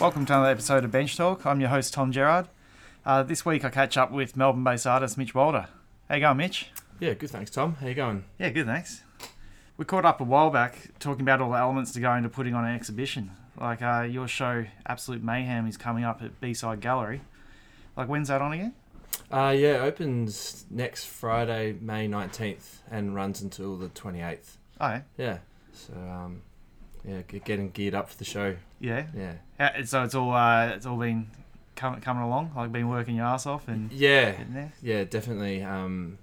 Welcome to another episode of Bench Talk. I'm your host, Tom Gerard. Uh, this week I catch up with Melbourne based artist Mitch Walder. How you going, Mitch? Yeah, good. Thanks, Tom. How you going? Yeah, good, thanks. We caught up a while back talking about all the elements to go into putting on an exhibition. Like uh, your show, Absolute Mayhem, is coming up at B Side Gallery. Like, when's that on again? Uh, yeah, it opens next Friday, May 19th, and runs until the 28th. Oh, yeah. Yeah. So, um, yeah, getting geared up for the show. Yeah. Yeah. How- So it's all uh, it's all been coming coming along. Like, been working your ass off and Yeah. there. Yeah, definitely. Um,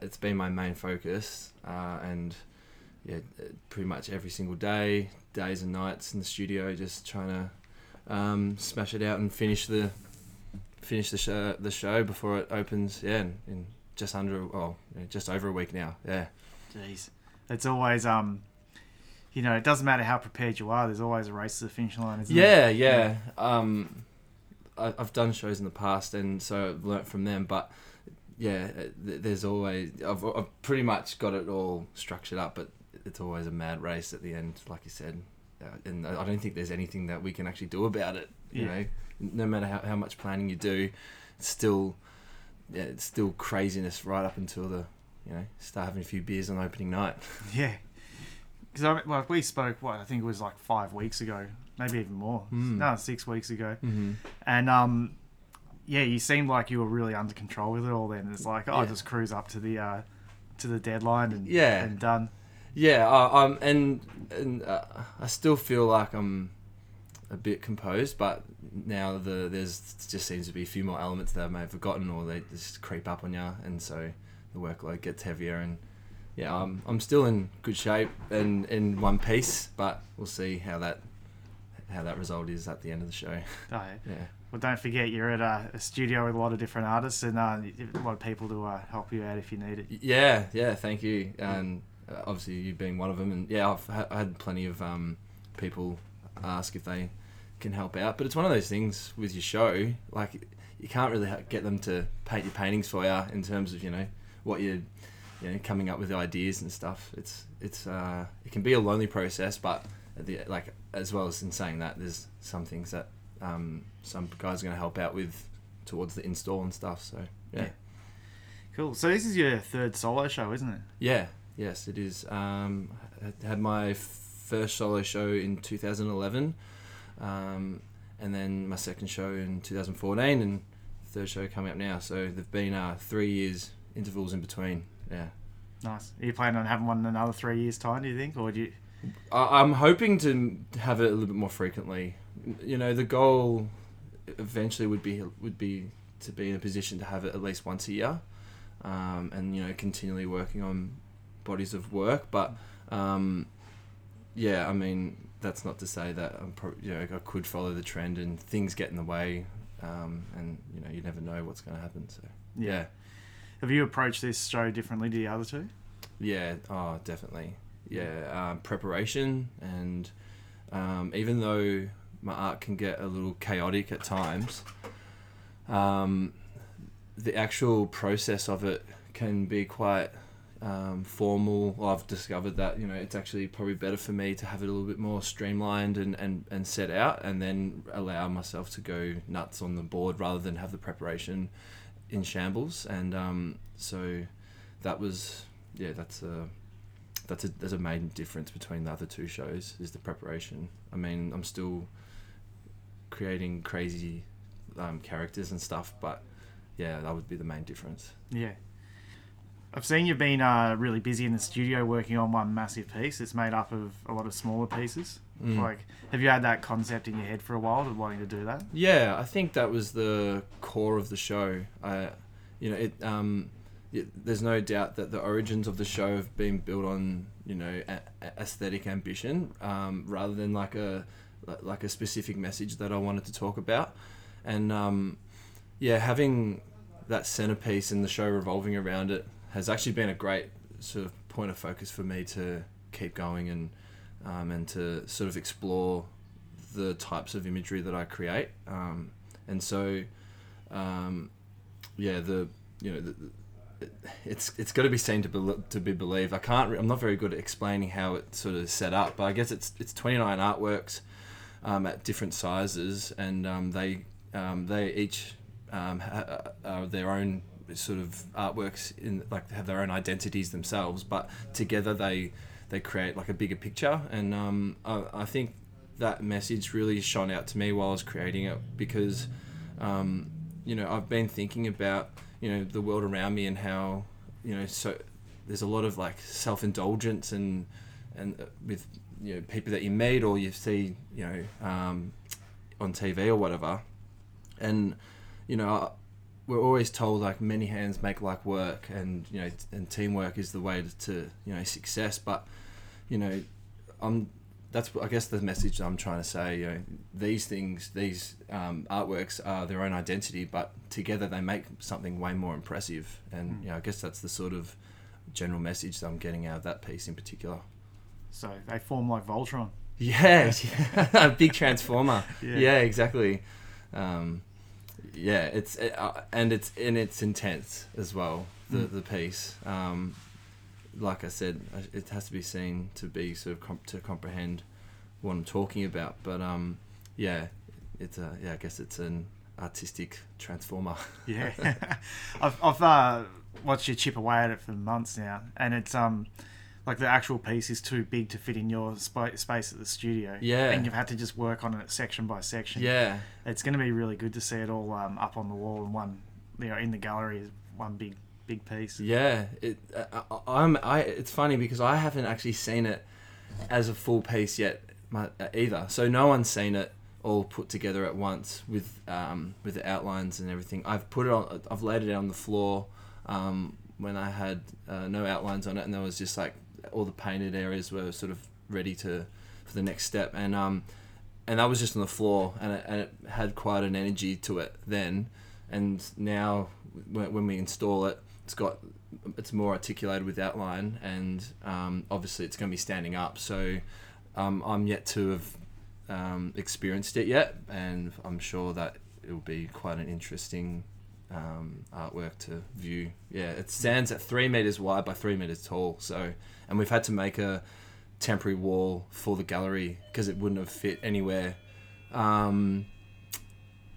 it's been my main focus, uh, and yeah, pretty much every single day, days and nights in the studio, just trying to um, smash it out and finish the finish the show the show before it opens. Yeah, in, in just under oh, yeah, just over a week now. Yeah, Jeez, it's always um, you know, it doesn't matter how prepared you are. There's always a race to the finish line, isn't yeah, there? yeah. Um, I, I've done shows in the past, and so I've learnt from them, but. Yeah, there's always I've, I've pretty much got it all structured up, but it's always a mad race at the end, like you said. Uh, and I don't think there's anything that we can actually do about it. You Yeah. know, no matter how, how much planning you do, it's still, yeah, it's still craziness right up until the, you know, start having a few beers on opening night. Yeah. Because I, like we spoke, what I think it was like five weeks ago, maybe even more. Mm. No, six weeks ago. Mm-hmm. And um, yeah, you seemed like you were really under control with it all. Then it's like, oh, Yeah. just cruise up to the uh, to the deadline and Yeah. and done. Yeah, uh, um, and and uh, I still feel like I'm a bit composed, but now the there's just seems to be a few more elements that I may have forgotten, or they just creep up on you, and so the workload gets heavier. And yeah, I'm I'm still in good shape and in one piece, but we'll see how that how that result is at the end of the show. Oh, yeah. Yeah. Well, don't forget you're at a, a studio with a lot of different artists and uh, a lot of people to uh, help you out if you need it. Yeah, yeah, thank you. And uh, obviously you being one of them, and yeah, I've ha- had plenty of um, people ask if they can help out. But it's one of those things with your show, like you can't really ha- get them to paint your paintings for you in terms of you know what you're you know coming up with ideas and stuff. It's it's uh, it can be a lonely process, but the, like as well as in saying that, there's some things that um, some guys are going to help out with towards the install and stuff. So yeah. Yeah. Cool. So this is your third solo show, isn't it? Yeah, yes, it is. Um, I had my first solo show in 2011, um, and then my second show in 2014, and third show coming up now. So they've been uh, three years intervals in between. Yeah, Nice. Are you planning on having one in another three years' time? Do you think, or do you? I- I'm hoping to have it a little bit more frequently. You know, the goal eventually would be would be to be in a position to have it at least once a year, um, and you know, continually working on bodies of work. But um, yeah, I mean, that's not to say that I'm pro- you know I could follow the trend and things get in the way, um, and you know, you never know what's going to happen. So yeah. Have you approached this show differently to the other two? Yeah, oh, definitely. Yeah, um, preparation and um, even though my art can get a little chaotic at times, um, the actual process of it can be quite um, formal. Well, I've discovered that you know it's actually probably better for me to have it a little bit more streamlined and, and, and set out, and then allow myself to go nuts on the board rather than have the preparation in shambles. And um, so that was yeah, that's a that's a there's a main difference between the other two shows is the preparation. I mean, I'm still creating crazy um, characters and stuff, but yeah, that would be the main difference. Yeah. I've seen you've been uh, really busy in the studio working on one massive piece. It's made up of a lot of smaller pieces. Mm. Like, have you had that concept in your head for a while of wanting to do that? Yeah, I think that was the core of the show. I, you know, it. Um, it, there's no doubt that the origins of the show have been built on you know a, aesthetic ambition um, rather than like a like a specific message that I wanted to talk about, and um, yeah, having that centerpiece and the show revolving around it has actually been a great sort of point of focus for me to keep going and um, and to sort of explore the types of imagery that I create. Um, and so, um, yeah, the you know the, it, it's it's got to be seen to be to be believed. I can't. I'm not very good at explaining how it sort of set up, but I guess it's it's 29 artworks um, at different sizes, and um, they um, they each ha- are their own sort of artworks in like have their own identities themselves, but together they they create like a bigger picture, and um, I, I think that message really shone out to me while I was creating it because um, you know I've been thinking about you know the world around me and how you know so there's a lot of like self indulgence and and uh, with you know people that you meet or you see you know um, on TV or whatever, and you know we're always told like many hands make like work and you know and teamwork is the way to, to you know success but you know i'm that's i guess the message i'm trying to say you know these things these um, artworks are their own identity but together they make something way more impressive and Mm. you know i guess that's the sort of general message that i'm getting out of that piece in particular So they form like Voltron. yeah, a big transformer. Yeah. Yeah, exactly. Um, yeah, it's it, uh, and it's and it's intense as well. The Mm. the piece, um, like I said, uh, it has to be seen to be sort of comp- to comprehend what I'm talking about. But um, yeah, it's a yeah. I guess it's an artistic transformer. Yeah, I've I've uh, watched you chip away at it for months now, and it's um like the actual piece is too big to fit in your spa- space at the studio. Yeah. and you've had to just work on it section by section. yeah, it's going to be really good to see it all um, up on the wall in one, you know, in the gallery is one big big piece. Yeah, it. Uh, I- I'm. I. It's funny because I haven't actually seen it as a full piece yet, my, uh, either. So no one's seen it all put together at once with um, with the outlines and everything. I've put it on. I've laid it on the floor um, when I had uh, no outlines on it, and there was just like all the painted areas were sort of ready to for the next step, and um, and that was just on the floor, and it, and it had quite an energy to it then, and now when, we install it, it's got it's more articulated with outline, and um, obviously it's going to be standing up. So um, I'm yet to have um, experienced it yet, and I'm sure that it will be quite an interesting um, artwork to view. Yeah, it stands at three meters wide by three meters tall. So, and we've had to make a temporary wall for the gallery because it wouldn't have fit anywhere um,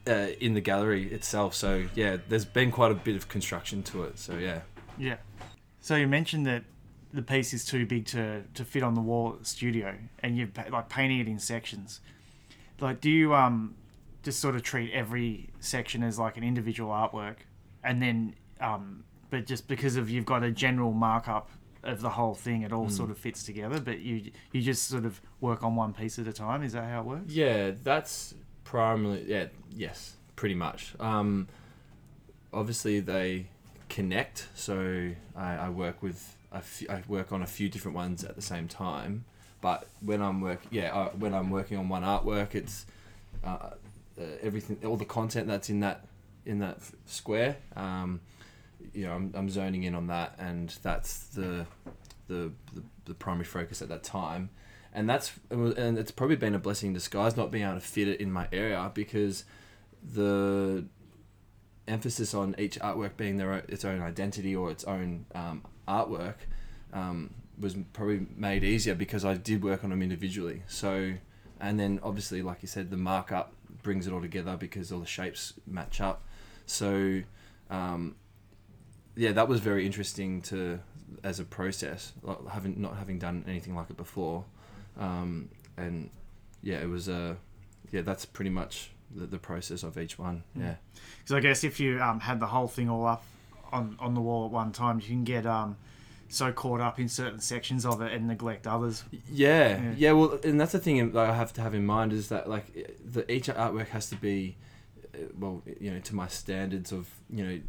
uh, in the gallery itself. So yeah, there's been quite a bit of construction to it. So yeah, Yeah. So you mentioned that the piece is too big to, to fit on the wall studio, and you're like painting it in sections. Like, do you um just sort of treat every section as like an individual artwork, and then um, but just because of you've got a general markup of the whole thing, it all sort of fits together. But you you just sort of work on one piece at a time. Is that how it works? yeah, that's primarily yeah, yes, pretty much. Um, obviously they connect, so I, I work with few, I work on a few different ones at the same time. But when I'm work, yeah, uh, when I'm working on one artwork, it's uh, uh, everything, all the content that's in that in that square. Um, you know, I'm, I'm zoning in on that, and that's the the, the, the primary focus at that time. And that's and it's probably been a blessing in disguise not being able to fit it in my area because the emphasis on each artwork being their own, its own identity or its own um, artwork um, was probably made easier because I did work on them individually. So, and then obviously, like you said, the markup brings it all together because all the shapes match up. So, um, yeah, that was very interesting to as a process, like, having not having done anything like it before, um, and yeah, it was a yeah, that's pretty much the, the process of each one. Yeah. Because I guess if you um, had the whole thing all up on, on the wall at one time, you can get um, so caught up in certain sections of it and neglect others. Yeah, Yeah. yeah, Well, and that's the thing that I have to have in mind is that like the each artwork has to be, uh, well, you know, to my standards of you know,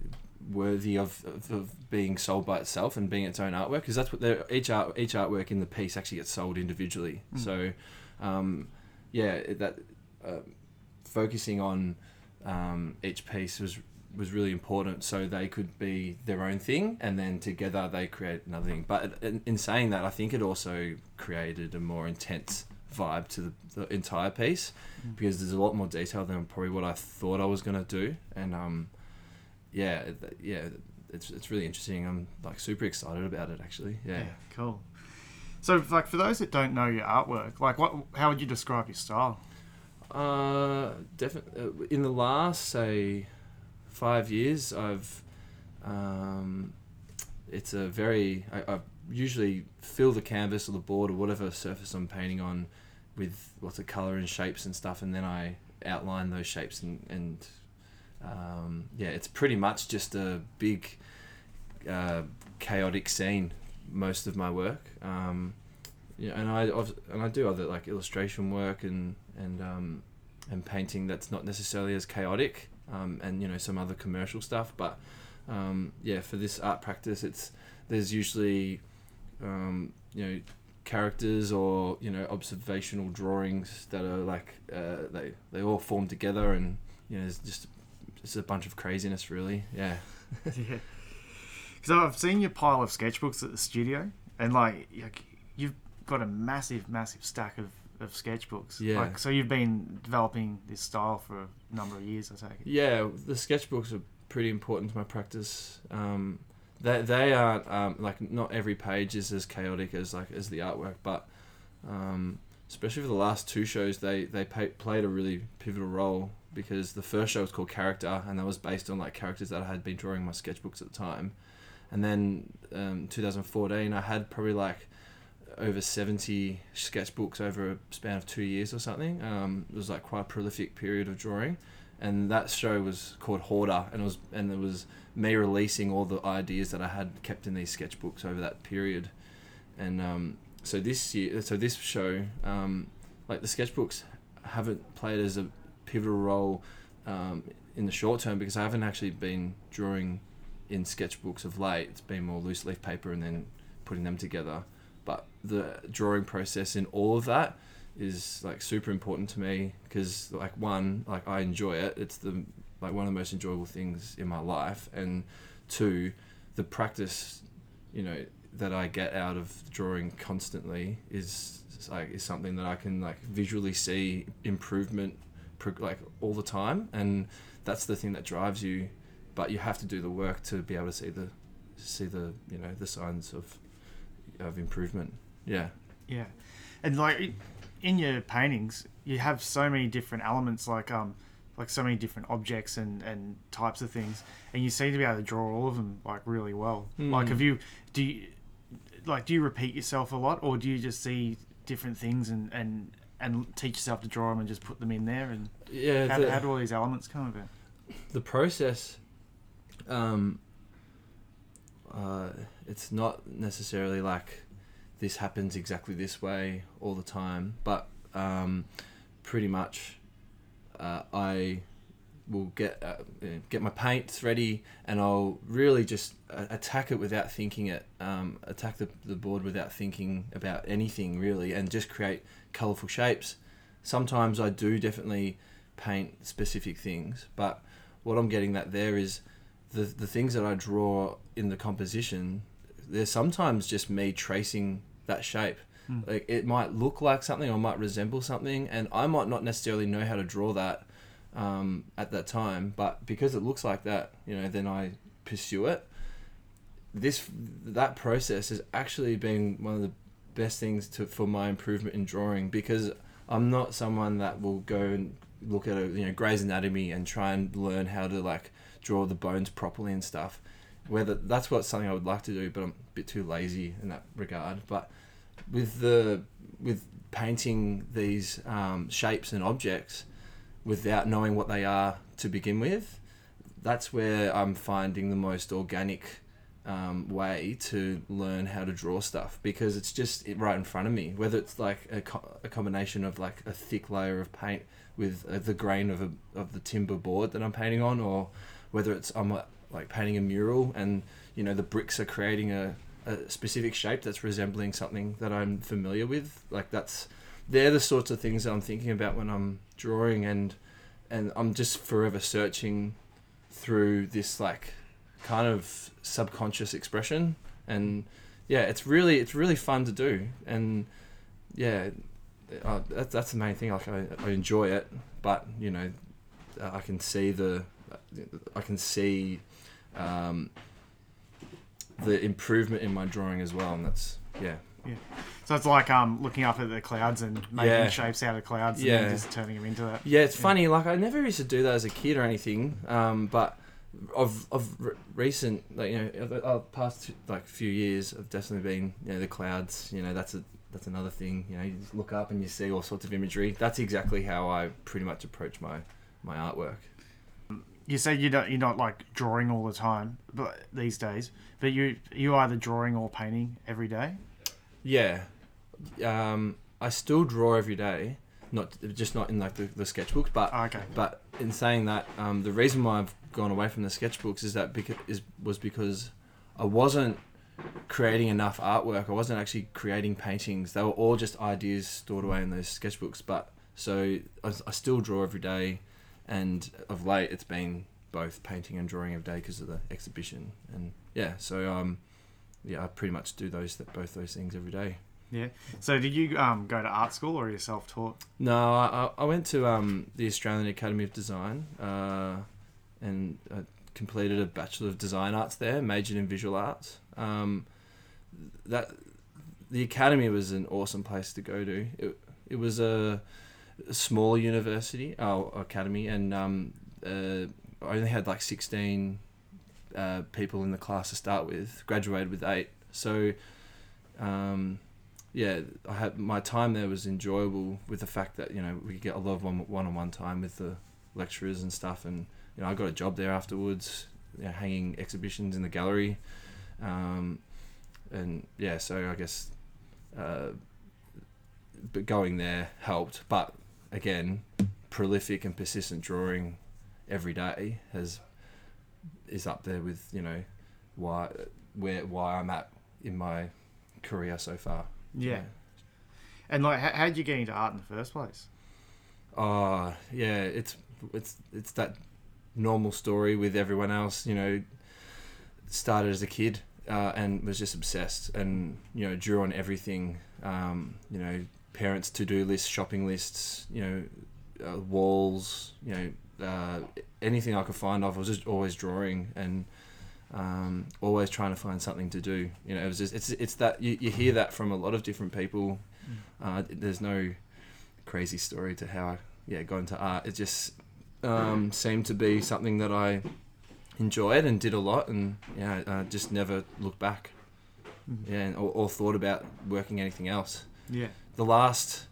worthy of, of, of being sold by itself and being its own artwork because that's what they're, each art each artwork in the piece actually gets sold individually. Mm. So, um, yeah, that uh, focusing on um, each piece was was really important so they could be their own thing and then together they create another thing but in, in saying that i think it also created a more intense vibe to the, the entire piece Mm. because there's a lot more detail than probably what i thought i was going to do and um yeah yeah it's, it's really interesting i'm like super excited about it actually yeah, cool. So, like for those that don't know your artwork, like what, how would you describe your style? Uh, definitely. In the last, say, five years, I've. Um, it's a very. I, I usually fill the canvas or the board or whatever surface I'm painting on with lots of color and shapes and stuff, and then I outline those shapes and and um, yeah, it's pretty much just a big uh, chaotic scene. Most of my work. Um, yeah, and I and I do other like illustration work and and um, and painting that's not necessarily as chaotic, um, and you know some other commercial stuff. But um, yeah, for this art practice, it's there's usually um, you know characters or you know observational drawings that are like uh, they they all form together, and you know it's just it's a bunch of craziness, really. Yeah. yeah. Because I've seen your pile of sketchbooks at the studio, and like, you've got a massive, massive stack of, of sketchbooks. Yeah. Like, so you've been developing this style for number of years, I take it. Yeah, the sketchbooks are pretty important to my practice. Um, they they aren't um, like not every page is as chaotic as like as the artwork, but um, especially for the last two shows, they they pay, played a really pivotal role because the first show was called Character, and that was based on like characters that I had been drawing in my sketchbooks at the time, and then um, 2014, I had probably like over 70 sketchbooks over a span of two years or something. Um, it was like quite a prolific period of drawing and that show was called Hoarder, and it was and it was me releasing all the ideas that I had kept in these sketchbooks over that period, and um, so this year, so this show, um, like the sketchbooks, haven't played as a pivotal role um, in the short term because I haven't actually been drawing in sketchbooks of late. It's been more loose leaf paper and then putting them together. But the drawing process in all of that is like super important to me because like one like I enjoy it. It's the like one of the most enjoyable things in my life. And two the practice you know that I get out of drawing constantly is like is something that I can like visually see improvement pro- like all the time. And that's the thing that drives you. But you have to do the work to be able to see the see the you know the signs of of improvement yeah Yeah. And like in your paintings, you have so many different elements, like um, like so many different objects and and types of things, and you seem to be able to draw all of them like really well. Like, Mm. have you do you like do you repeat yourself a lot, or do you just see different things and and and teach yourself to draw them and just put them in there? And yeah how, the- how do all these elements come about? the process um uh it's not necessarily like this happens exactly this way all the time but um pretty much uh, I will get uh, get my paints ready and I'll really just uh, attack it without thinking it um, attack the, the board without thinking about anything really and just create colorful shapes. Sometimes I do definitely paint specific things but what I'm getting at there is the the things that I draw in the composition. They're sometimes just me tracing that shape. Mm. Like it might look like something or might resemble something, and I might not necessarily know how to draw that um, at that time. But because it looks like that, you know, then I pursue it. This that process has actually been one of the best things to for my improvement in drawing because I'm not someone that will go and look at a you know Gray's Anatomy and try and learn how to like draw the bones properly and stuff. Whether that's what something I would like to do, but I'm a bit too lazy in that regard. But with the with painting these um, shapes and objects without knowing what they are to begin with, that's where I'm finding the most organic um, way to learn how to draw stuff because it's just right in front of me. Whether it's like a, co- a combination of like a thick layer of paint with uh, the grain of a, of the timber board that I'm painting on, or whether it's I'm like painting a mural and you know the bricks are creating a, a specific shape that's resembling something that I'm familiar with. Like that's they're the sorts of things that I'm thinking about when I'm drawing and and I'm just forever searching through this like kind of subconscious expression. And yeah it's really it's really fun to do. And yeah uh, that's, that's the main thing. Like I, I enjoy it but you know I can see the I can see um, the improvement in my drawing as well and that's yeah Yeah. So it's like um looking up at the clouds and making Yeah. shapes out of clouds and Yeah. then just turning them into that. Yeah, it's funny. Like I never used to do that as a kid or anything. Um, but of of re- recent, like you know, the the past like few years, I've definitely been you know the clouds. You know, that's a that's another thing. You know, you just look up and you see all sorts of imagery. That's exactly how I pretty much approach my my artwork. You say you don't you're not like drawing all the time, but these days, but you you either drawing or painting every day. Yeah, um, I still draw every day. Not just not in like the, the sketchbooks, but Oh, okay. But in saying that, um, the reason why I've gone away from the sketchbooks is that because is was because I wasn't creating enough artwork. I wasn't actually creating paintings. They were all just ideas stored away in those sketchbooks. But so I, I still draw every day, and of late it's been both painting and drawing every day because of the exhibition. And yeah, so um, yeah, I pretty much do those both those things every day. Yeah. So did you um go to art school or are you self taught? No, I, I went to um, the Australian Academy of Design uh, and I completed a Bachelor of Design Arts there, majored in visual arts. Um, that the academy was an awesome place to go to. It, it was a smaller university, oh, academy, and um, uh, I only had like 16 uh, people in the class to start with, graduated with eight. So, um, yeah, I had my time there was enjoyable with the fact that you know we could get a lot of one one on one time with the lecturers and stuff, and you know I got a job there afterwards, you know, hanging exhibitions in the gallery, um, and yeah, so I guess, uh, but going there helped, but again, prolific and persistent drawing every day has is up there with you know why where why I'm at in my career so far. Yeah. And like, how how'd you get into art in the first place? Oh yeah, it's it's it's that normal story with everyone else. You know, started as a kid uh, and was just obsessed, and you know, drew on everything. Um, you know, parents' to do lists, shopping lists. You know, uh, walls. You know, uh, anything I could find of. I was just always drawing and. Um, always trying to find something to do. You know, it was just it's it's that you, you hear that from a lot of different people. Uh, there's no crazy story to how I yeah got into art. It just um, seemed to be something that I enjoyed and did a lot, and yeah, I just never looked back. Yeah, or, or thought about working anything else. Yeah. The last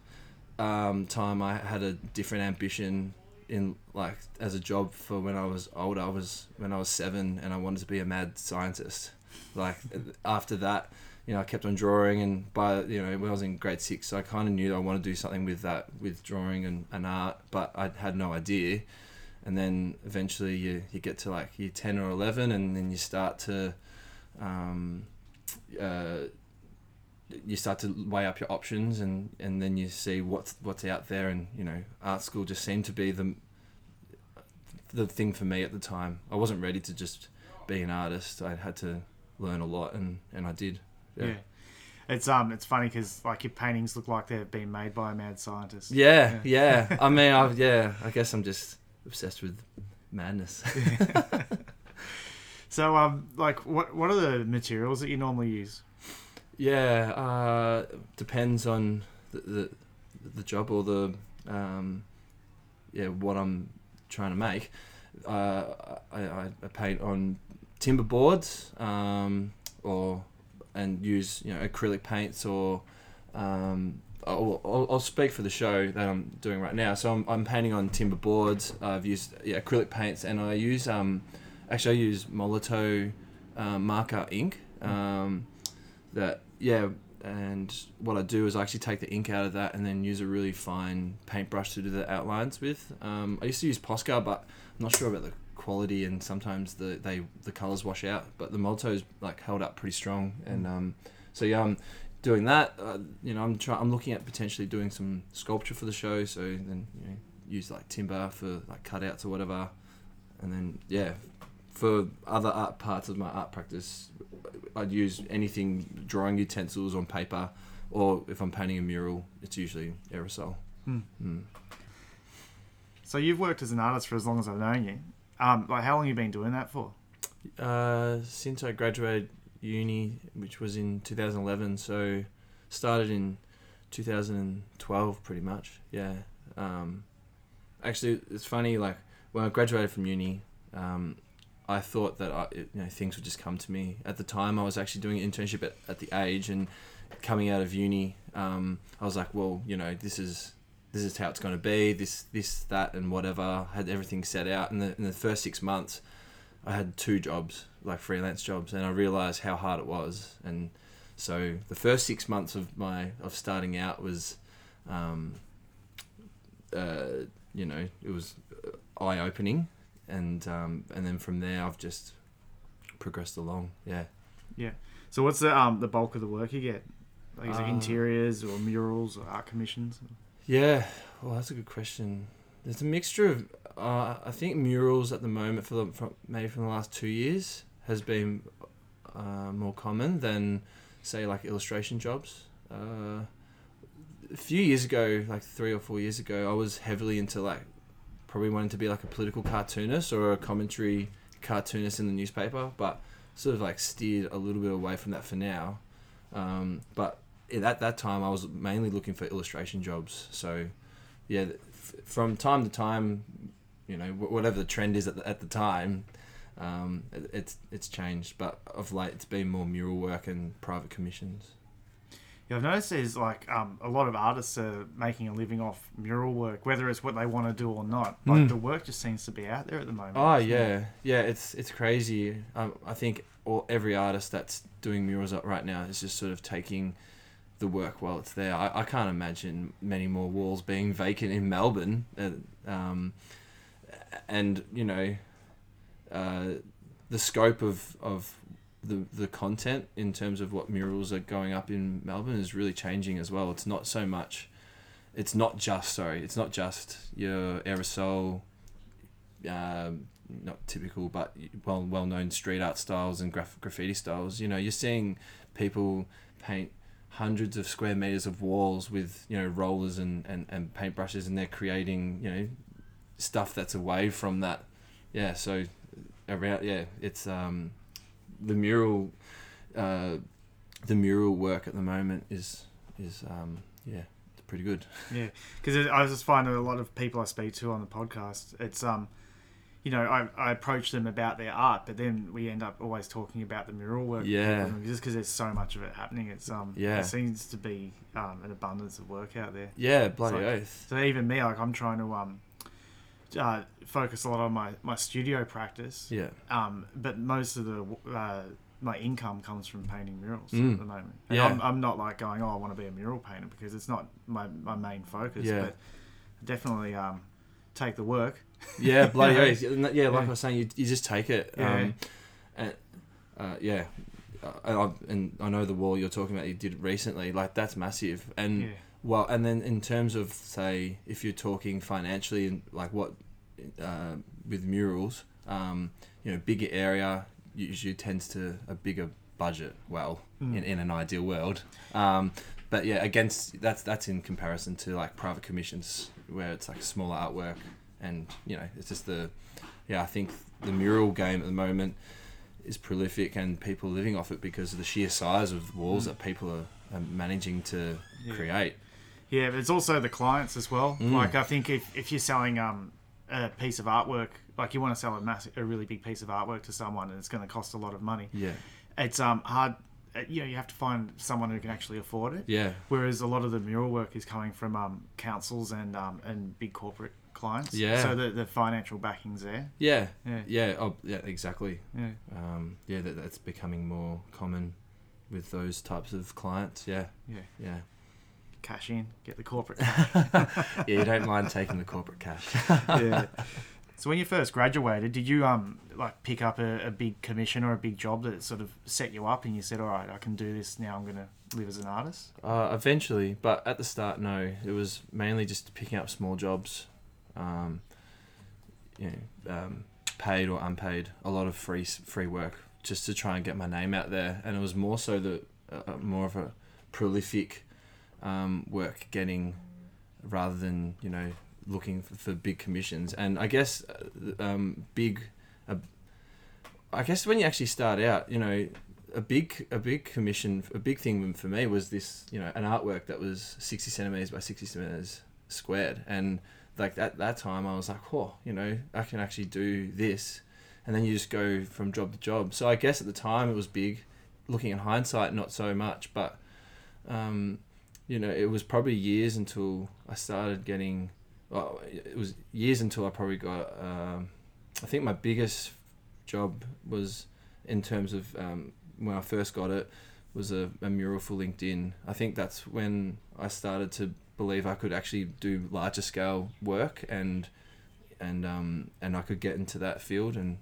um, time I had a different ambition in like as a job for when I was older, I was when I was seven, and I wanted to be a mad scientist. Like after that, you know, I kept on drawing, and by you know when I was in grade six, I kind of knew I wanted to do something with that, with drawing and, and art, but I had no idea. And then eventually you, you get to like year ten or eleven, and then you start to, um, uh, you start to weigh up your options, and, and then you see what's what's out there, and you know, art school just seemed to be the the thing for me at the time. I wasn't ready to just be an artist. I had to learn a lot, and, and I did. Yeah. Yeah. It's um, it's funny because like your paintings look like they've been made by a mad scientist. Yeah, yeah. I mean, I, yeah. I guess I'm just obsessed with madness. So um, like, what what are the materials that you normally use? Yeah, uh, depends on the, the the job or the um, yeah what I'm trying to make. Uh, I, I, I paint on timber boards um, or and use you know acrylic paints or um, I'll, I'll, I'll speak for the show that I'm doing right now. So I'm, I'm painting on timber boards. I've used yeah, acrylic paints and I use um, actually I use Molotow um, marker ink. Um, that yeah, and what I do is I actually take the ink out of that and then use a really fine paintbrush to do the outlines with. Um, I used to use Posca, but I'm not sure about the quality and sometimes the they the colors wash out. But the Molotow's like held up pretty strong, and um, so yeah, I'm doing that. Uh, you know, I'm trying. I'm looking at potentially doing some sculpture for the show. So then you know, use like timber for like cutouts or whatever, and then yeah, for other art parts of my art practice, I'd use anything drawing utensils on paper, or if I'm painting a mural, it's usually aerosol. Hmm. Mm. So you've worked as an artist for as long as I've known you. Um, like how long have you been doing that for? Uh, since I graduated uni, which was in 2011, so started in 2012, pretty much. Yeah. Um, actually, it's funny. Like when I graduated from uni, um, I thought that I, you know things would just come to me. At the time, I was actually doing an internship at, at The Age, and coming out of uni, um, I was like, well, you know, this is this is how it's going to be. This this that and whatever. I had everything set out. In the in the first six months, I had two jobs, like freelance jobs, and I realized how hard it was. And so the first six months of my of starting out was, um, uh, you know, it was eye opening and um, and then from there I've just progressed along. Yeah. Yeah. So what's the um the bulk of the work you get? Like is it Uh, interiors or murals or art commissions? Yeah. Well, that's a good question. There's a mixture of. Uh, I think murals at the moment for the from, maybe from the last two years has been uh, more common than say like illustration jobs. Uh, a few years ago, like three or four years ago, I was heavily into like probably wanting to be like a political cartoonist or a commentary cartoonist in the newspaper, but sort of like steered a little bit away from that for now. Um, but at that time, I was mainly looking for illustration jobs. So, yeah, from time to time, you know, wh- whatever the trend is at the, at the time, um, it, it's it's changed. But of late, it's been more mural work and private commissions. Yeah, I've noticed there's like um, a lot of artists are making a living off mural work, whether it's what they want to do or not. Like Mm. the work just seems to be out there at the moment. Oh yeah, yeah. It's it's crazy. Um, I think all, every artist that's doing murals up right now is just sort of taking the work while it's there. I, I can't imagine many more walls being vacant in Melbourne. Uh, um, and you know, uh, the scope of of the the content in terms of what murals are going up in Melbourne is really changing as well. It's not so much. It's not just sorry. It's not just your aerosol um, not typical, but well well known street art styles and graf- graffiti styles. You know, you're seeing people paint hundreds of square meters of walls with you know rollers and, and, and paintbrushes, and they're creating you know stuff that's away from that. Yeah, so around yeah, it's um, the mural, uh, the mural work at the moment is is um, yeah, it's pretty good. Yeah, because I just find that a lot of people I speak to on the podcast, it's um, you know, I, I approach them about their art, but then we end up always talking about the mural work. Yeah. just because there's so much of it happening. It's um, Yeah. there seems to be um, an abundance of work out there. Yeah, bloody oath. So even me, like I'm trying to um, uh, focus a lot on my my studio practice. Yeah. Um, but most of the uh, my income comes from painting murals Mm. at the moment. And Yeah. I'm, I'm not like going, oh, I want to be a mural painter because it's not my, my main focus. Yeah. But definitely um, take the work. Yeah, bloody Yeah. Yeah, like. I was saying, you, you just take it. Yeah. Um, and uh, yeah, and, I, and I know the wall you're talking about. You did recently. Like that's massive. And Yeah. well, and then in terms of say, if you're talking financially and like what uh, with murals, um, you know, bigger area usually tends to a bigger budget. Well, Mm. in, in an ideal world. Um, but yeah, against that's that's in comparison to like private commissions where it's like smaller artwork, and you know, it's just the yeah. I think the mural game at the moment is prolific, and people are living off it because of the sheer size of walls Mm. that people are, are managing to Yeah. create. Yeah, but it's also the clients as well. Mm. Like I think if, if you're selling um, a piece of artwork, like you want to sell a massive, a really big piece of artwork to someone, and it's going to cost a lot of money. Yeah, It's um hard. uh, You know, you have to find someone who can actually afford it. yeah, Whereas a lot of the mural work is coming from um, councils and um, and big corporate clients. Yeah. So the, the financial backing's there. yeah, Yeah. yeah. Oh, yeah, exactly. Yeah. Um, yeah, that, that's becoming more common with those types of clients. Yeah, Yeah. yeah. Cash in, get the corporate. yeah, you don't mind taking the corporate cash. yeah. So when you first graduated, did you um like pick up a, a big commission or a big job that sort of set you up and you said, all right, I can do this now. I'm going to live as an artist. Uh, eventually, but at the start, no. It was mainly just picking up small jobs, um, you know, um, paid or unpaid. A lot of free free work just to try and get my name out there, and it was more so the uh, uh, more of a prolific um, work getting rather than you know looking for, for big commissions. And I guess uh, um, big, uh, I guess when you actually start out, you know, a big a big commission a big thing for me was this you know an artwork that was 60 centimeters by 60 centimeters squared. And like at that time I was like oh you know I can actually do this. And then you just go from job to job. So I guess at the time it was big. Looking in hindsight not so much. But um, you know it was probably years until I started getting well it was years until I probably got um, I think my biggest job was in terms of um, when I first got it was a, a mural for LinkedIn. I think that's when I started to believe I could actually do larger scale work and and um, and I could get into that field and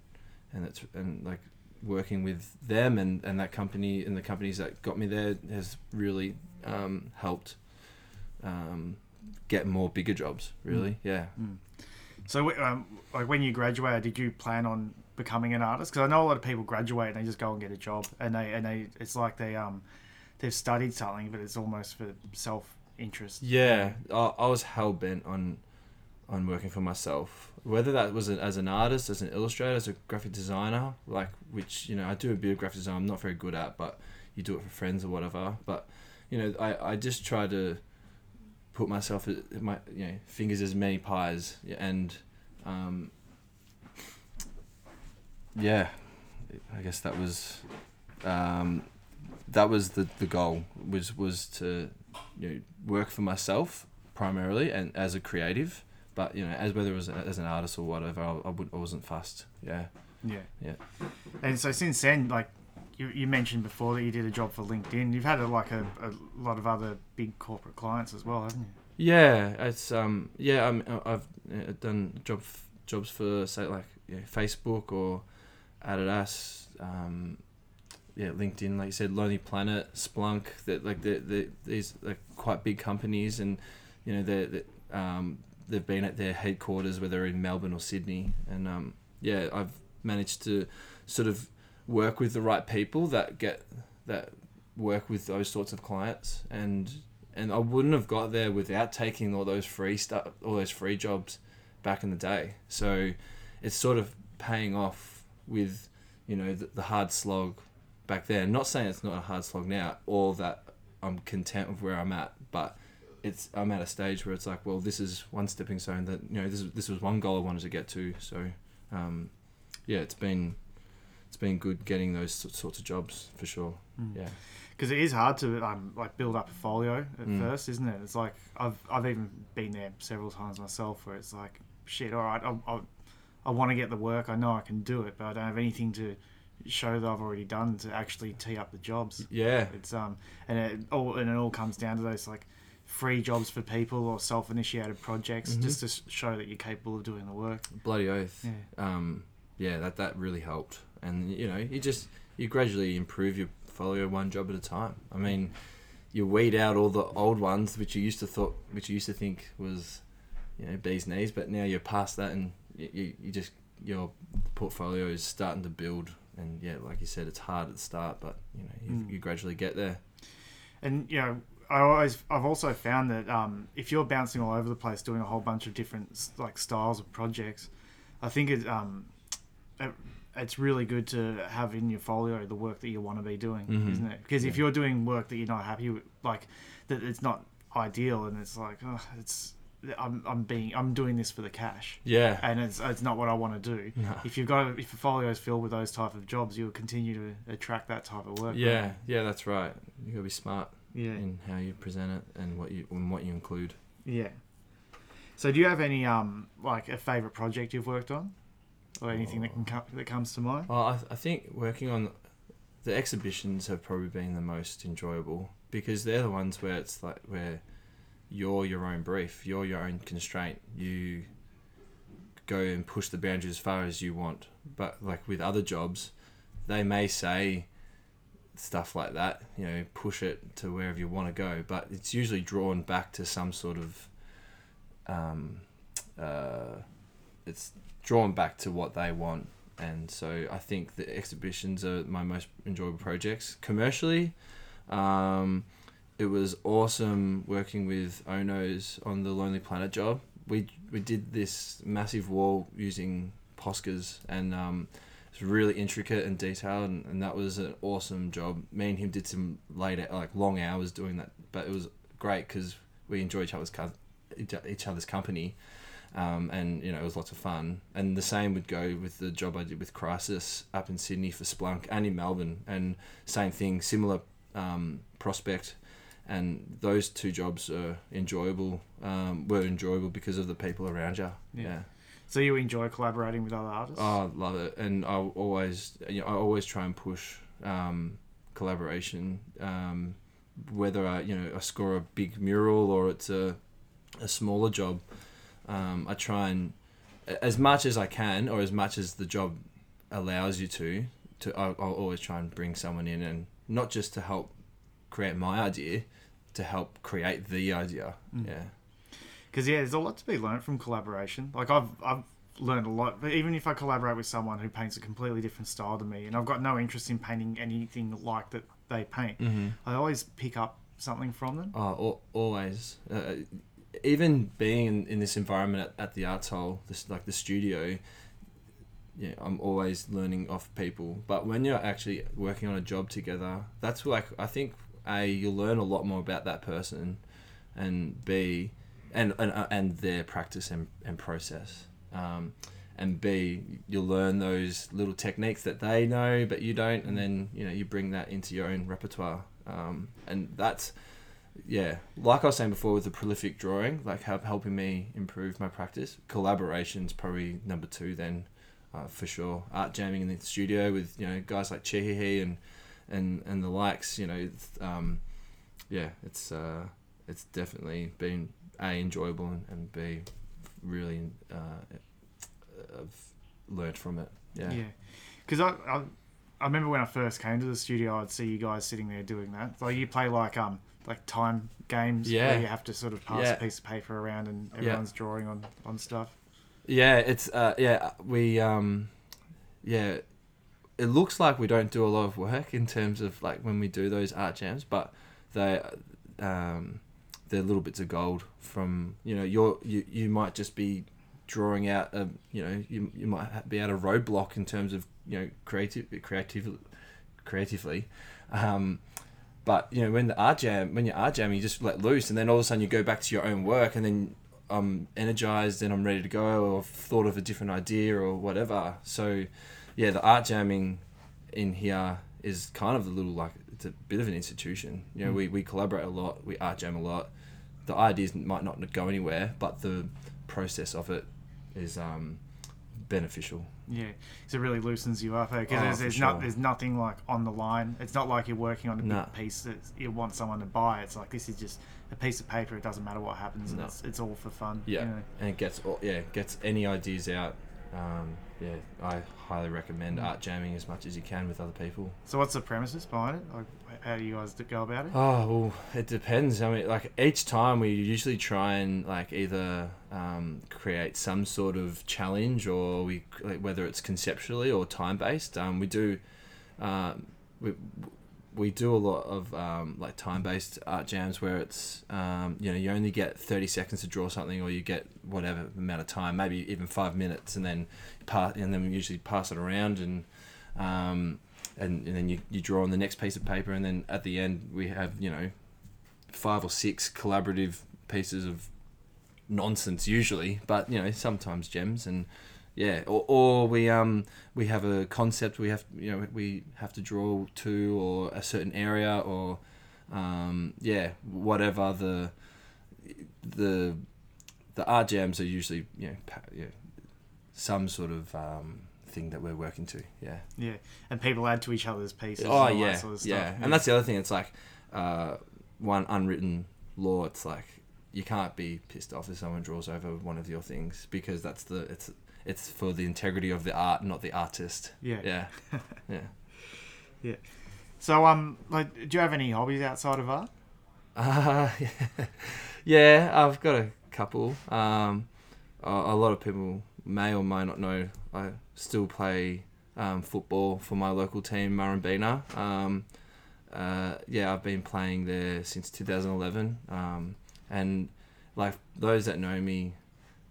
and it's and like working with them and, and that company and the companies that got me there has really um, helped um, get more bigger jobs really mm. yeah mm. so um, like when you graduated did you plan on becoming an artist? Because I know a lot of people graduate and they just go and get a job, and they and they it's like they um they've studied something, but it's almost for self interest. Yeah, I, I was hell bent on on working for myself. Whether that was as an artist, as an illustrator, as a graphic designer, like which you know I do a bit of graphic design. I'm not very good at, but you do it for friends or whatever. But you know, I, I just try to put myself at my you know fingers as many pies and um, yeah, I guess that was um, that was the, the goal was was to you know work for myself primarily and as a creative, but you know as whether it was as an artist or whatever, I, I, would, I wasn't fussed. Yeah. Yeah. Yeah. And so since then, like you, you mentioned before that you did a job for LinkedIn, you've had a, like a, a lot of other big corporate clients as well, haven't you? Yeah, it's um yeah I'm I've uh, done job jobs for say like know, Facebook or Adidas, um, yeah, LinkedIn, like you said, Lonely Planet, Splunk, that like the the these like quite big companies, and you know they they um, they've been at their headquarters, whether in Melbourne or Sydney, and um, yeah, I've managed to sort of work with the right people that get that work with those sorts of clients, and and I wouldn't have got there without taking all those free stuff, all those free jobs back in the day. So it's sort of paying off with you know the, the hard slog back then. Not saying it's not a hard slog now, or that I'm content with where I'm at, but it's I'm at a stage where it's like, well, this is one stepping stone that you know this is, this was one goal I wanted to get to. So, um, yeah, it's been been good getting those sorts of jobs for sure. Mm. Yeah, because it is hard to um, like build up a folio at mm. first, isn't it? It's like I've I've even been there several times myself, where it's like, shit, all right, I'll, I'll I want to get the work. I know I can do it, but I don't have anything to show that I've already done to actually tee up the jobs. Yeah, it's um, and it all and it all comes down to those like free jobs for people or self-initiated projects, mm-hmm. just to show that you're capable of doing the work. Bloody oath. Yeah. Um, yeah, that that really helped, and you know, you just you gradually improve your portfolio one job at a time. I mean, you weed out all the old ones which you used to thought, which you used to think was, you know, bees knees, but now you're past that and you, you just your portfolio is starting to build and yeah like you said it's hard at the start but you know you, mm. you gradually get there and you know I always I've also found that um, if you're bouncing all over the place doing a whole bunch of different like styles of projects I think it, um, it it's really good to have in your folio the work that you want to be doing mm-hmm. isn't it because yeah. if you're doing work that you're not happy with like that it's not ideal and it's like oh, it's I'm, I'm being I'm doing this for the cash. Yeah. And it's it's not what I want to do. No. If you've got if your folio is filled with those type of jobs, you'll continue to attract that type of work. Yeah, right? yeah, that's right. You gotta be smart. Yeah. In how you present it and what you and what you include. Yeah. So do you have any um like a favorite project you've worked on, or anything oh. that can that comes to mind? Well, I, I think working on the exhibitions have probably been the most enjoyable because they're the ones where it's like where you're your own brief, you're your own constraint. You go and push the boundaries as far as you want. But like with other jobs, they may say stuff like that, you know, push it to wherever you want to go, but it's usually drawn back to some sort of um, uh, it's drawn back to what they want. And so I think the exhibitions are my most enjoyable projects. Commercially, um, it was awesome working with Onos on the Lonely Planet job. We we did this massive wall using Poscas, and um, It's really intricate and detailed, and, and that was an awesome job. Me and him did some late, like long hours doing that, but it was great because we enjoy each other's co- each each other's company, um, and you know it was lots of fun. And the same would go with the job I did with Crisis up in Sydney for Splunk and in Melbourne, and same thing, similar um, prospect. And those two jobs are enjoyable. Um, were enjoyable because of the people around you. Yeah. yeah. So you enjoy collaborating with other artists? Oh, I love it, and I always, you know, I always try and push um, collaboration. Um, whether I, you know, I score a big mural or it's a, a smaller job, um, I try and, as much as I can, or as much as the job allows you to, to I'll, I'll always try and bring someone in, and not just to help create my idea, to help create the idea. Mm. Yeah. Because yeah, there's a lot to be learned from collaboration. Like I've I've learned a lot. But even if I collaborate with someone who paints a completely different style to me, and I've got no interest in painting anything like that they paint, Mm-hmm. I always pick up something from them. Oh, al- always. Uh, even being in, in this environment at, at the arts hole, this like the studio, yeah, I'm always learning off people. But when you're actually working on a job together, that's like I think a you'll learn a lot more about that person, and b, and and, uh, and their practice and, and process. Um, and B, you'll learn those little techniques that they know but you don't, and then you know you bring that into your own repertoire. Um, and that's yeah, like I was saying before with the prolific drawing, like help, helping me improve my practice. Collaboration's probably number two then, uh, for sure. Art jamming in the studio with you know guys like Chehihi and and and the likes. You know, um, yeah, it's uh, it's definitely been a enjoyable and, and b really uh, I've learned from it. Yeah. Yeah, because I, I I remember when I first came to the studio, I'd see you guys sitting there doing that. Like you play like um like time games Yeah. where you have to sort of pass Yeah. a piece of paper around and everyone's drawing on on stuff. Yeah, it's uh, yeah we um, yeah, it looks like we don't do a lot of work in terms of like when we do those art jams, but they um, they're little bits of gold from you know you're you you might just be drawing out a you know you you might be at a roadblock in terms of you know creative creative creatively. Um, but you know when the art jam when you're art jamming you just let loose and then all of a sudden you go back to your own work and then I'm energized and I'm ready to go or I've thought of a different idea or whatever. So yeah, the art jamming in here is kind of a little like it's a bit of an institution. You know, Mm. we, we collaborate a lot, we art jam a lot. The ideas might not go anywhere, but the process of it is um, beneficial. Yeah, so it really loosens you up because Oh, there's, there's, sure. not, there's nothing like on the line. It's not like you're working on a big piece that you want someone to buy. It's like this is just a piece of paper. It doesn't matter what happens. and No. It's, it's all for fun. Yeah, you know? and it gets all- yeah gets any ideas out. Um, yeah, I highly recommend Mm. art jamming as much as you can with other people. So what's the premises behind it? Like, how do you guys go about it? Oh well, it depends. I mean, like each time we usually try and like either um, create some sort of challenge, or we whether it's conceptually or time based. Um, we do, um, we we do a lot of um, like time based art jams where it's um, you know you only get thirty seconds to draw something, or you get whatever amount of time, maybe even five minutes, and then pass, and then we usually pass it around and. Um, and, and then you, you draw on the next piece of paper and then at the end we have you know five or six collaborative pieces of nonsense usually but you know sometimes gems and yeah or, or we um we have a concept we have you know we have to draw to or a certain area or um yeah whatever the the the art jams are usually you know, pa- yeah some sort of um thing that we're working to yeah Yeah, and people add to each other's pieces. Oh and all yeah, that sort of stuff. yeah, and that's the other thing. It's like uh, one unwritten law. It's like you can't be pissed off if someone draws over one of your things because that's the it's it's for the integrity of the art, not the artist. yeah. Yeah, yeah. So um, like, do you have any hobbies outside of art? Uh, yeah, I've got a couple. Um, a, a lot of people may or may not know I still play um, football for my local team, Murrumbeena. Um, uh, yeah, I've been playing there since 2011. Um, and like those that know me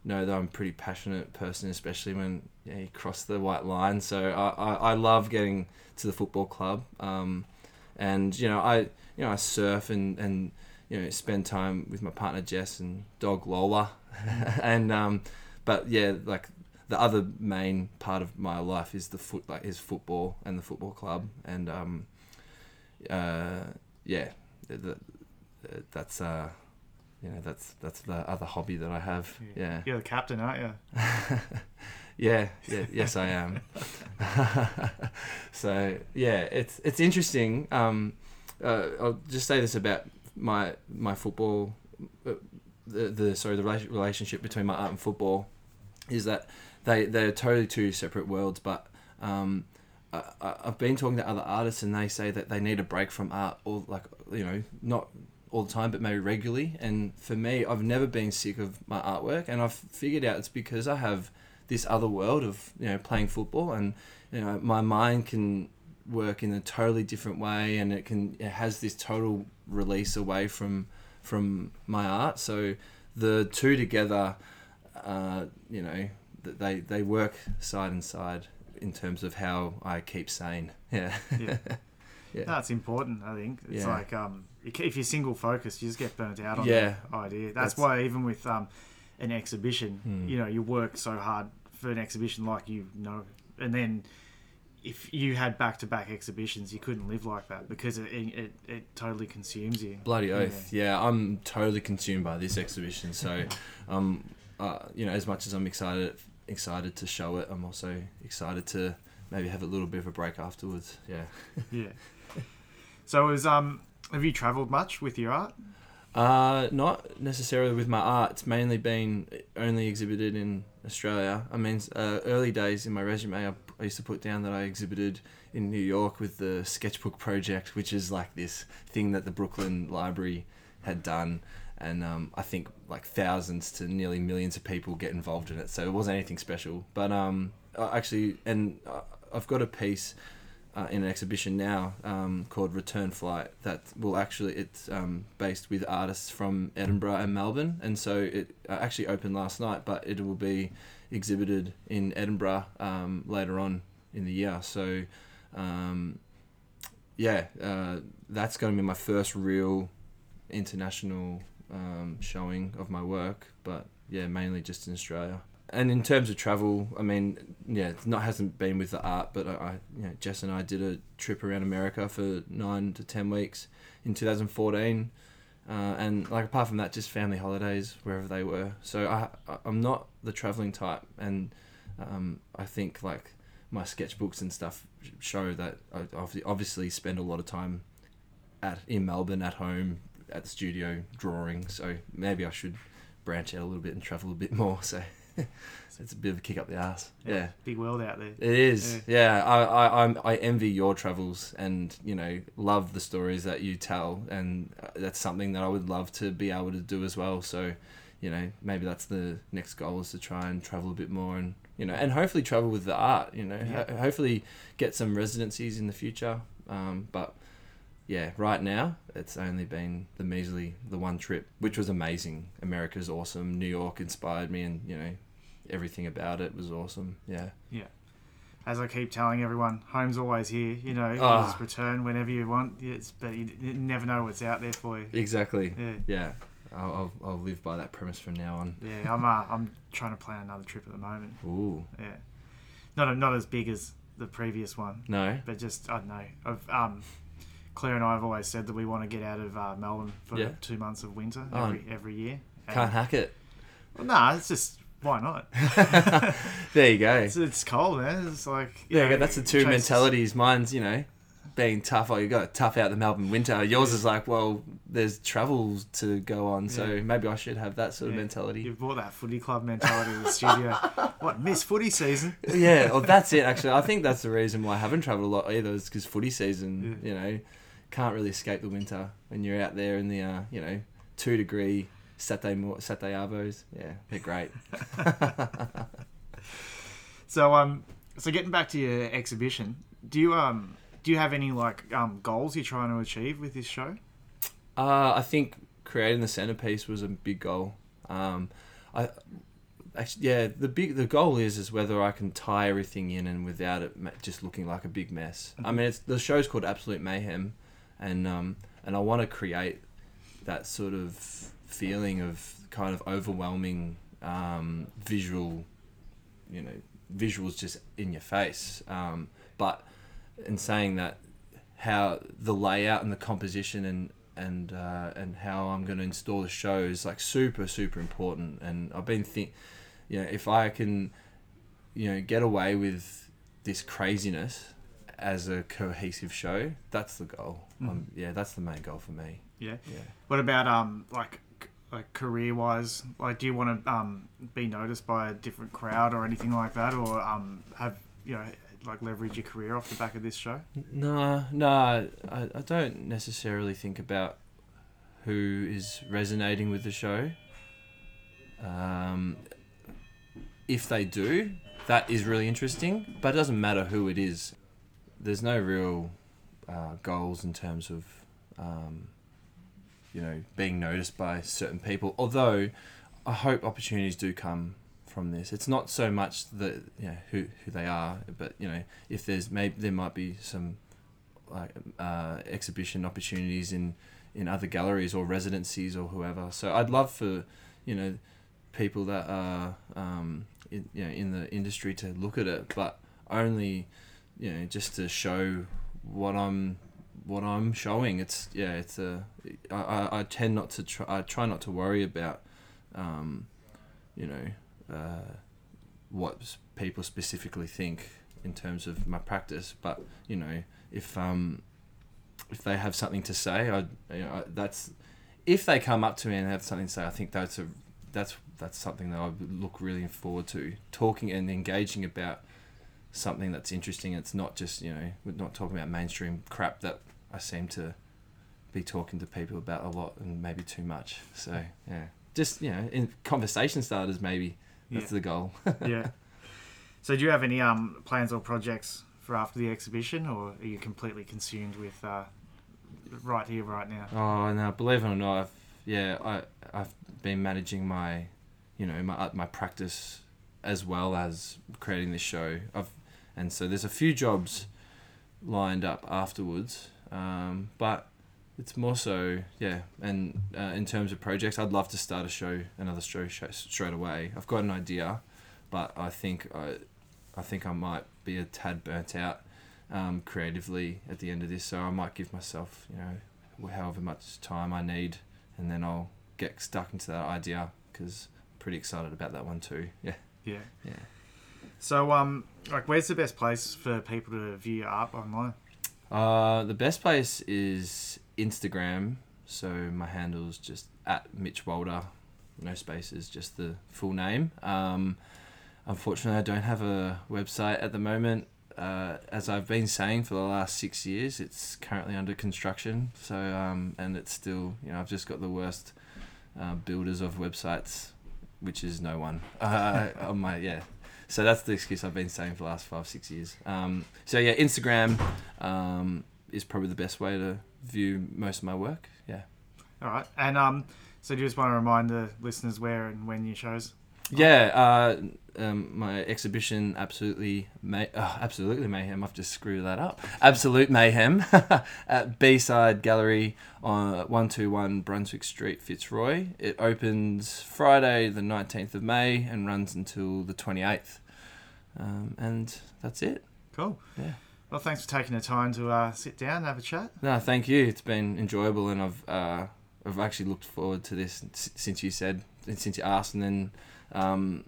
know that I'm a pretty passionate person, especially when yeah, you cross the white line. So I, I, I love getting to the football club, um, and you know I you know I surf and and you know spend time with my partner Jess and dog Lola, and um, but yeah like the other main part of my life is the foot like is football and the football club. And um, uh, yeah the, that's uh you know that's that's the other hobby that I have. Yeah. You're the captain, aren't you? yeah, yeah yes I am. So yeah it's it's interesting. Um uh, I'll just say this about my my football uh, the, the sorry the relationship between my art and football is that they they're totally two separate worlds but um I, I've been talking to other artists and they say that they need a break from art or like you know not all the time but maybe regularly. And for me I've never been sick of my artwork. And I've figured out it's because I have this other world of you know playing football. And you know my mind can work in a totally different way. And it can it has this total release away from from my art. So the two together uh, you know th- they they work side and side in terms of how I keep sane. Yeah. Yeah. Yeah That's important, I think. It's Yeah. like um, if you're single focused, you just get burnt out on Yeah. the idea. That's, That's- why even with um, an exhibition, Hmm. you know, you work so hard for an exhibition like you know, and then if you had back to back exhibitions, you couldn't live like that because it it, it totally consumes you. Bloody oath. Yeah. I'm totally consumed by this exhibition. So, um, uh, you know, as much as I'm excited excited to show it, I'm also excited to maybe have a little bit of a break afterwards. Yeah. Yeah. so is um, have you travelled much with your art? Uh, not necessarily with my art. It's mainly been only exhibited in Australia. I mean, uh, early days in my resume, I, I used to put down that I exhibited in New York with the Sketchbook Project, which is like this thing that the Brooklyn Library had done. And um, I think like thousands to nearly millions of people get involved in it. So it wasn't anything special. But um, I actually, and uh, I've got a piece uh, in an exhibition now um, called Return Flight that will actually it's um, based with artists from Edinburgh and Melbourne, and so it uh, actually opened last night, but it will be exhibited in Edinburgh um, later on in the year. So um, yeah, uh, that's going to be my first real international um, showing of my work, but yeah, mainly just in Australia. And in terms of travel, I mean, yeah, not hasn't been with the art, but I, I you know, Jess and I did a trip around America for nine to ten weeks in 2014, uh, and like apart from that, just family holidays wherever they were. So I, I'm not the traveling type, and um, I think like my sketchbooks and stuff show that I obvi- obviously spend a lot of time at in Melbourne at home at the studio drawing. So maybe I should branch out a little bit and travel a bit more. So it's a bit of a kick up the ass. Yeah. Big world out there. It is, yeah. I, I, I'm, I envy your travels, and you know, love the stories that you tell, and uh, that's something that I would love to be able to do as well. So, you know, maybe that's the next goal is to try and travel a bit more, and you know, and hopefully travel with the art. You know, Yeah. Ho- hopefully get some residencies in the future. Um, but yeah, right now it's only been the measly the one trip, which was amazing. America's awesome. New York inspired me, and you know, everything about it was awesome. Yeah. Yeah. As I keep telling everyone, home's always here. You know, you Ah. just return whenever you want. It's, but you, you never know what's out there for you. Exactly. Yeah. Yeah. I'll, I'll, I'll live by that premise from now on. Yeah, I'm uh, I'm trying to plan another trip at the moment. Ooh. Yeah, not not as big as the previous one, No. but just I don't know. I've, um, Claire and I have always said that we want to get out of uh, Melbourne for Yeah. two months of winter Oh. every every year. And- Can't hack it. Well, nah, it's just why not? There you go. It's, it's cold, man. It's like Yeah, know, that's the two chase- mentalities. Mine's, you know, being tough. Oh, you got to tough out the Melbourne winter. Yours is like, well, there's travel to go on, so Yeah. maybe I should have that sort of mentality. You've brought that footy club mentality to the studio. what miss footy season? yeah, well, that's it. Actually, I think that's the reason why I haven't travelled a lot either. Is because footy season, Yeah. you know, can't really escape the winter when you're out there in the, uh, you know, two degree Saturday mo- Saturday arvos. Yeah, they're great. So um, so getting back to your exhibition, do you um, do you have any like um goals you're trying to achieve with this show? Uh, I think creating the centerpiece was a big goal. Um, I actually, yeah, the big the goal is is whether I can tie everything in and without it just looking like a big mess. I Mhm. mean, it's the show's called Absolute Mayhem, and um, and I want to create that sort of feeling of kind of overwhelming um, visual, you know, visuals just in your face. Um, but in saying that, how the layout and the composition and and uh, and how I'm going to install the show is like super super important. And I've been think, you know, if I can, you know, get away with this craziness as a cohesive show, that's the goal. Mhm. Um, yeah, that's the main goal for me. Yeah. Yeah. What about um like like career wise? Like, do you want to um be noticed by a different crowd or anything like that, or um have you know like leverage your career off the back of this show? No, no, I, I don't necessarily think about who is resonating with the show. Um, if they do, that is really interesting, but it doesn't matter who it is. There's no real uh, goals in terms of, um, you know, being noticed by certain people. Although, I hope opportunities do come from this. It's not so much the you know, who who they are, but you know, if there's maybe there might be some like uh, exhibition opportunities in in other galleries or residencies or whoever. So I'd love for you know people that are um, in, you know in the industry to look at it, but only you know just to show what I'm what I'm showing. It's yeah, it's a I, I, tend not to try I try not to worry about um, you know uh, what people specifically think in terms of my practice, but you know if um if they have something to say, I you know I- that's if they come up to me and have something to say, I think that's a that's that's something that I look really forward to talking and engaging about something that's interesting. It's not just you know we're not talking about mainstream crap that I seem to be talking to people about a lot and maybe too much. So yeah, just you know in conversation starters maybe that's Yeah. the goal. yeah. So, do you have any um plans or projects for after the exhibition, or are you completely consumed with uh, right here, right now? Oh no! Believe it or not, I've, yeah, I I've been managing my, you know, my my practice as well as creating this show. I've and so there's a few jobs lined up afterwards, um, but it's more so yeah. And uh, in terms of projects, I'd love to start a show, another show, show straight away. I've got an idea, but I think I, I think I might be a tad burnt out um, creatively at the end of this. So I might give myself, you know, however much time I need, and then I'll get stuck into that idea because I'm pretty excited about that one too. Yeah, Yeah. yeah. So, um, like, where's the best place for people to view your art online? Uh, the best place is Instagram. So my handle's just at Mitch Walder, no spaces, just the full name. Um, unfortunately, I don't have a website at the moment. Uh, as I've been saying for the last six years, it's currently under construction. So um, and it's still, you know, I've just got the worst uh, builders of websites, which is no one. Uh, on my yeah. So that's the excuse I've been saying for the last five, six years. Um, so yeah, Instagram um, is probably the best way to view most of my work. Yeah. All right. And um, so do you just want to remind the listeners where and when your shows? Yeah, uh, um, my exhibition absolutely may uh, absolutely mayhem. I've just screwed that up. Absolute mayhem at B Side Gallery on one two one Brunswick Street, Fitzroy. It opens Friday the nineteenth of May and runs until the twenty eighth. Um, and that's it. Cool. Yeah. Well, thanks for taking the time to uh, sit down and have a chat. No, thank you. It's been enjoyable, and I've uh, I've actually looked forward to this since you said since you asked, and then um,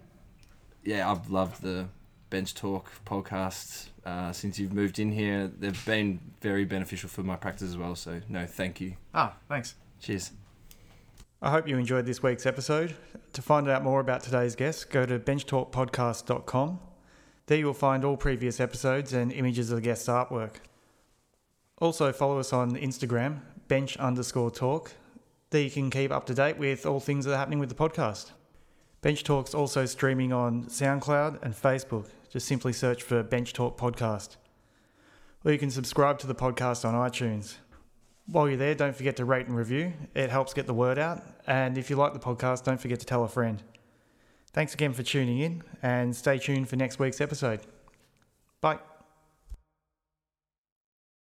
yeah, I've loved the bench talk podcasts uh, since you've moved in here. They've been very beneficial for my practice as well. So no, thank you. Ah, thanks. Cheers. I hope you enjoyed this week's episode. To find out more about today's guest, go to benchtalkpodcast.com. There you will find all previous episodes and images of the guest's artwork. Also, follow us on Instagram, bench underscore talk. There you can keep up to date with all things that are happening with the podcast. Bench Talk's also streaming on SoundCloud and Facebook. Just simply search for Bench Talk Podcast. Or you can subscribe to the podcast on iTunes. While you're there, don't forget to rate and review. It helps get the word out. And if you like the podcast, don't forget to tell a friend. Thanks again for tuning in and stay tuned for next week's episode. Bye.